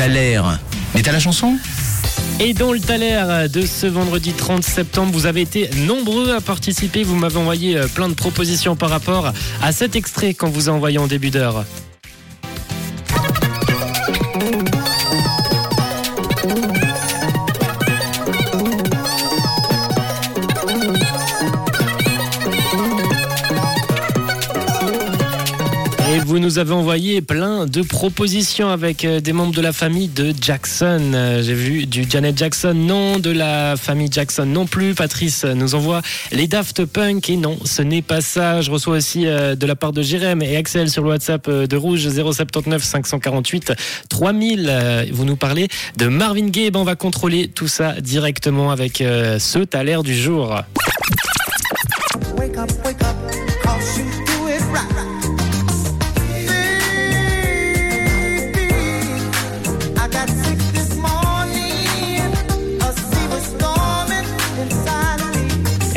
Thaler. Mais t'as la chanson? Et dans le Thaler de ce vendredi 30 septembre, vous avez été nombreux à participer. Vous m'avez envoyé euh, plein de propositions par rapport à cet extrait qu'on vous a envoyé en début d'heure. Et vous nous avez envoyé plein de propositions avec euh, des membres de la famille de Jackson. Euh, J'ai vu du Janet Jackson, non, de la famille Jackson non plus. Patrice nous envoie les Daft Punk et non, ce n'est pas ça. Je reçois aussi euh, de la part de Jérém et Axel sur le WhatsApp de Rouge 079 548 3000. Euh, Vous nous parlez de Marvin Gaye. Ben, on va contrôler tout ça directement avec ce l'air du jour. Wake up, wake up,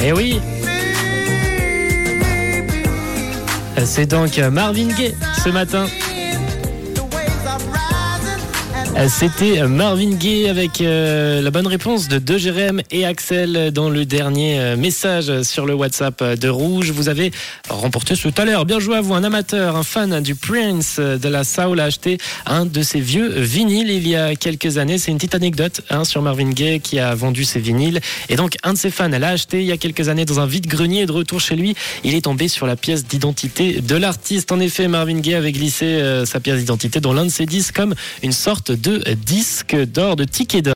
Eh oui, Baby, c'est donc Marvin Gaye ce matin. C'était Marvin Gaye avec euh, la bonne réponse de De Jérém et Axel dans le dernier euh, message sur le WhatsApp de Rouge. Vous avez remporté tout à l'heure. Bien joué à vous, un amateur, un fan du Prince euh, de la Soul a acheté un de ses vieux vinyles il y a quelques années. C'est une petite anecdote hein, sur Marvin Gaye qui a vendu ses vinyles. Et donc, un de ses fans l'a acheté il y a quelques années dans un vide-grenier. De retour chez lui, il est tombé sur la pièce d'identité de l'artiste. En effet, Marvin Gaye avait glissé euh, sa pièce d'identité dans l'un de ses disques comme une sorte de disque d'or, de ticket d'or.